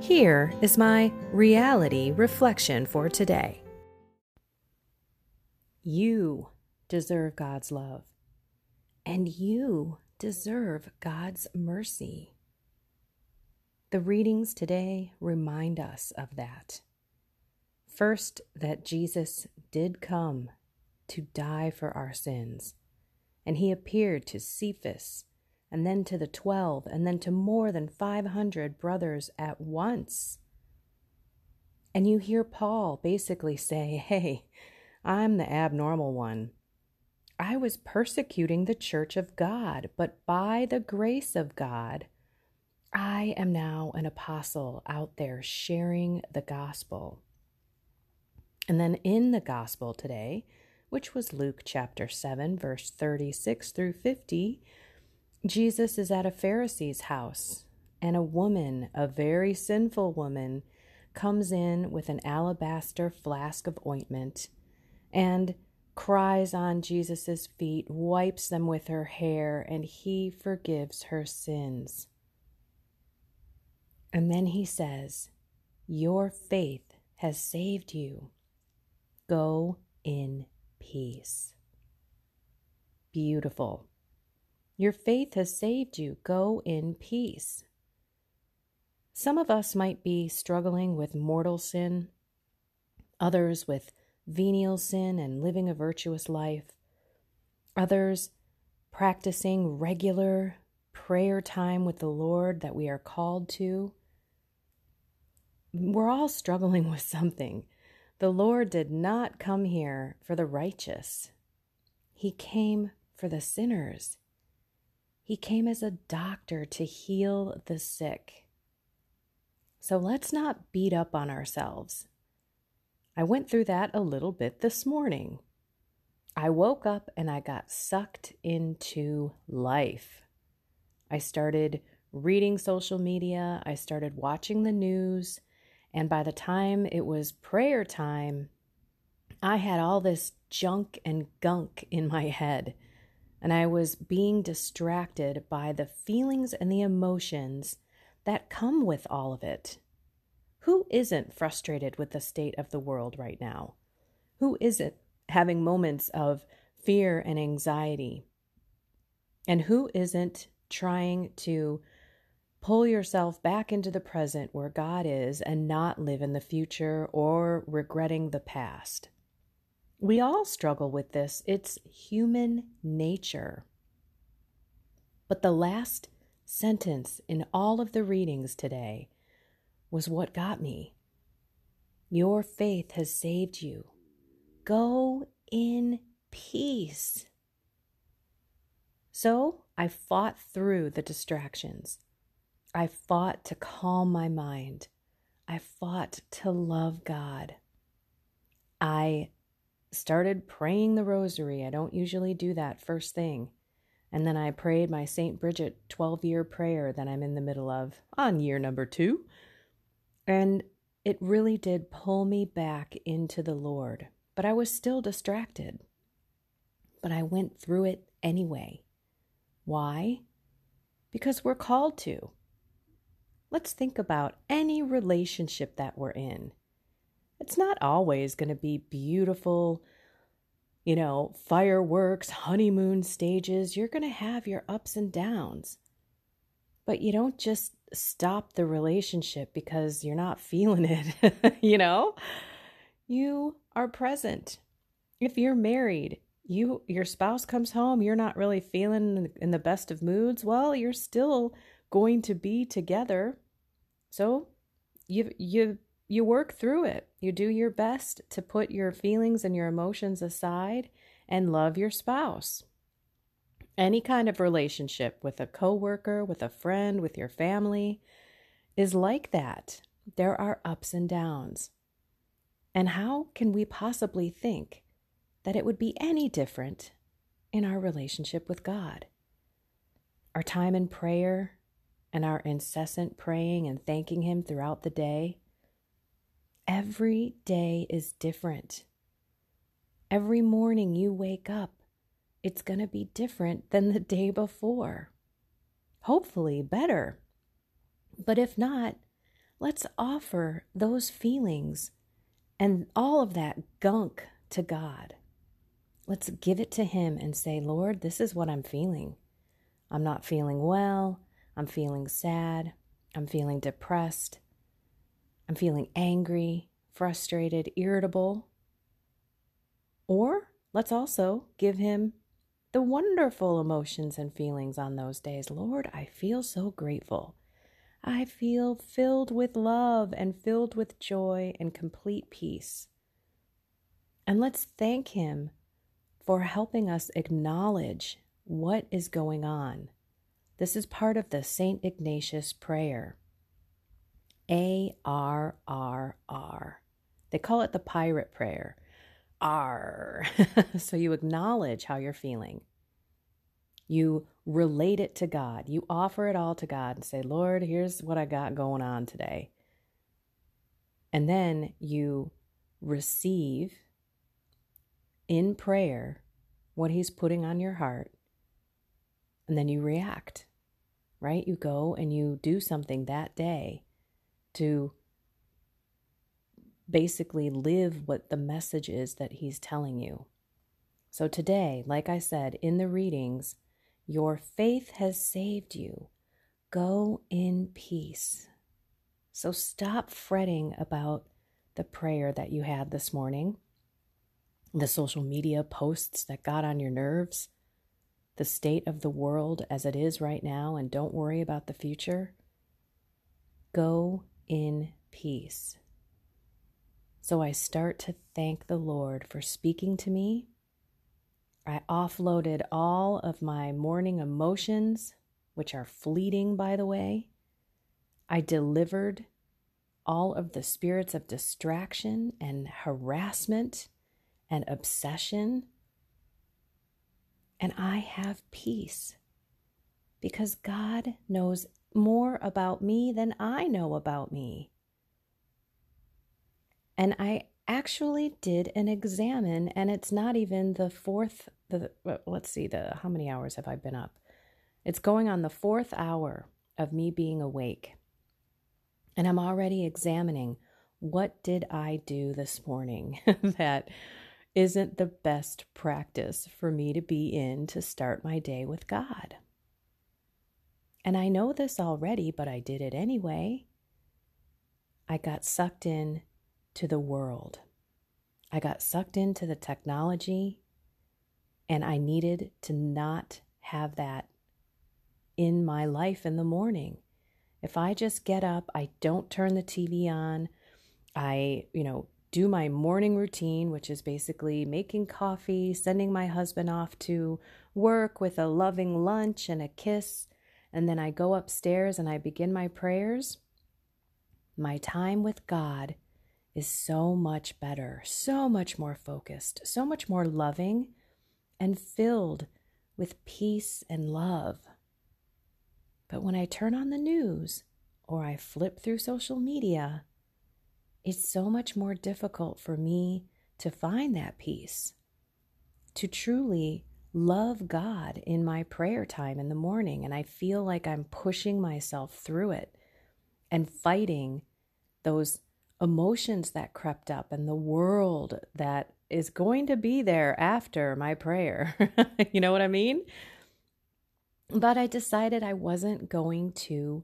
Here is my reality reflection for today. You deserve God's love, and you deserve God's mercy. The readings today remind us of that. First, that Jesus did come to die for our sins, and he appeared to Cephas and then to the 12, and then to more than 500 brothers at once. And you hear Paul basically say, Hey, I'm the abnormal one. I was persecuting the church of God, but by the grace of God, I am now an apostle out there sharing the gospel. And then in the gospel today, which was Luke chapter 7, verse 36 through 50, Jesus is at a Pharisee's house, and a woman, a very sinful woman, comes in with an alabaster flask of ointment and cries on Jesus' feet, wipes them with her hair, and he forgives her sins. And then he says, Your faith has saved you. Go in peace. Beautiful. Your faith has saved you. Go in peace. Some of us might be struggling with mortal sin, others with venial sin and living a virtuous life, others practicing regular prayer time with the Lord that we are called to. We're all struggling with something. The Lord did not come here for the righteous, He came for the sinners. He came as a doctor to heal the sick. So let's not beat up on ourselves. I went through that a little bit this morning. I woke up and I got sucked into life. I started reading social media, I started watching the news, and by the time it was prayer time, I had all this junk and gunk in my head and I was being distracted by the feelings and the emotions that come with all of it. Who isn't frustrated with the state of the world right now? Who isn't having moments of fear and anxiety? And who isn't trying to pull yourself back into the present where God is and not live in the future or regretting the past? We all struggle with this. It's human nature. But the last sentence in all of the readings today was what got me. Your faith has saved you. Go in peace. So I fought through the distractions. I fought to calm my mind. I fought to love God. I started praying the rosary. I don't usually do that first thing. And then I prayed my St. Bridget 12 year prayer that I'm in the middle of on year number two. And it really did pull me back into the Lord, but I was still distracted. But I went through it anyway. Why? Because we're called to. Let's think about any relationship that we're in it's not always going to be beautiful, you know, fireworks, honeymoon stages. You're going to have your ups and downs. But you don't just stop the relationship because you're not feeling it, you know? You are present. If you're married, you your spouse comes home, you're not really feeling in the best of moods, well, you're still going to be together. So, you you you work through it. You do your best to put your feelings and your emotions aside and love your spouse. Any kind of relationship with a coworker, with a friend, with your family is like that. There are ups and downs. And how can we possibly think that it would be any different in our relationship with God? Our time in prayer and our incessant praying and thanking Him throughout the day Every day is different. Every morning you wake up, it's going to be different than the day before. Hopefully, better. But if not, let's offer those feelings and all of that gunk to God. Let's give it to Him and say, Lord, this is what I'm feeling. I'm not feeling well. I'm feeling sad. I'm feeling depressed. I'm feeling angry, frustrated, irritable. Or let's also give him the wonderful emotions and feelings on those days. Lord, I feel so grateful. I feel filled with love and filled with joy and complete peace. And let's thank Him for helping us acknowledge what is going on. This is part of the St. Ignatius prayer. A R R R. They call it the pirate prayer. R. so you acknowledge how you're feeling. You relate it to God. You offer it all to God and say, Lord, here's what I got going on today. And then you receive in prayer what He's putting on your heart. And then you react, right? You go and you do something that day to basically live what the message is that he's telling you. So today, like I said in the readings, your faith has saved you. Go in peace. So stop fretting about the prayer that you had this morning, the social media posts that got on your nerves, the state of the world as it is right now, and don't worry about the future. Go in peace. So I start to thank the Lord for speaking to me. I offloaded all of my morning emotions, which are fleeting, by the way. I delivered all of the spirits of distraction and harassment and obsession. And I have peace because God knows more about me than I know about me. And I actually did an examen, and it's not even the fourth, the, let's see, the, how many hours have I been up? It's going on the fourth hour of me being awake. And I'm already examining what did I do this morning that isn't the best practice for me to be in to start my day with God. And I know this already, but I did it anyway. I got sucked in to the world. I got sucked into the technology, and I needed to not have that in my life in the morning. If I just get up, I don't turn the TV on, I, you know, do my morning routine, which is basically making coffee, sending my husband off to work with a loving lunch and a kiss, and then I go upstairs and I begin my prayers, my time with God is so much better, so much more focused, so much more loving, and filled with peace and love. But when I turn on the news or I flip through social media, it's so much more difficult for me to find that peace, to truly love God in my prayer time in the morning, and I feel like I'm pushing myself through it and fighting those emotions that crept up and the world that is going to be there after my prayer. you know what I mean? But I decided I wasn't going to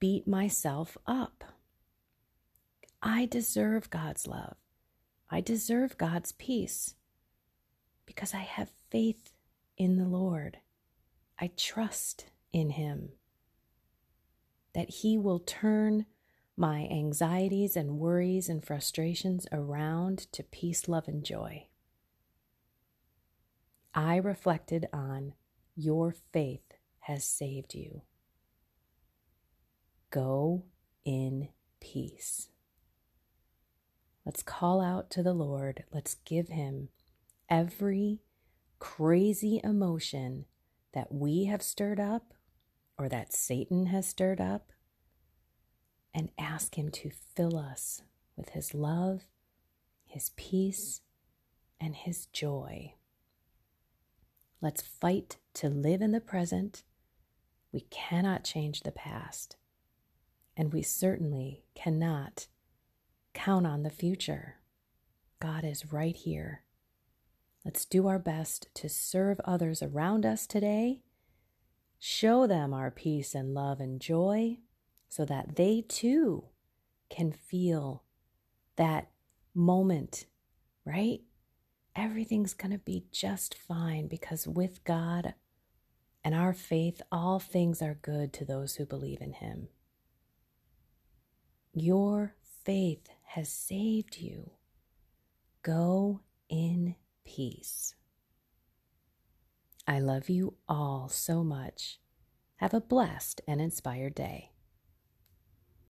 beat myself up. I deserve God's love. I deserve God's peace because I have faith in the Lord. I trust in Him that He will turn my anxieties and worries and frustrations around to peace, love, and joy. I reflected on your faith has saved you. Go in peace. Let's call out to the Lord. Let's give Him every crazy emotion that we have stirred up or that Satan has stirred up and ask Him to fill us with His love, His peace, and His joy. Let's fight to live in the present. We cannot change the past, and we certainly cannot count on the future. God is right here. Let's do our best to serve others around us today. Show them our peace and love and joy so that they too can feel that moment, right? Everything's going to be just fine because with God and our faith, all things are good to those who believe in Him. Your faith has saved you. Go in peace. I love you all so much. Have a blessed and inspired day.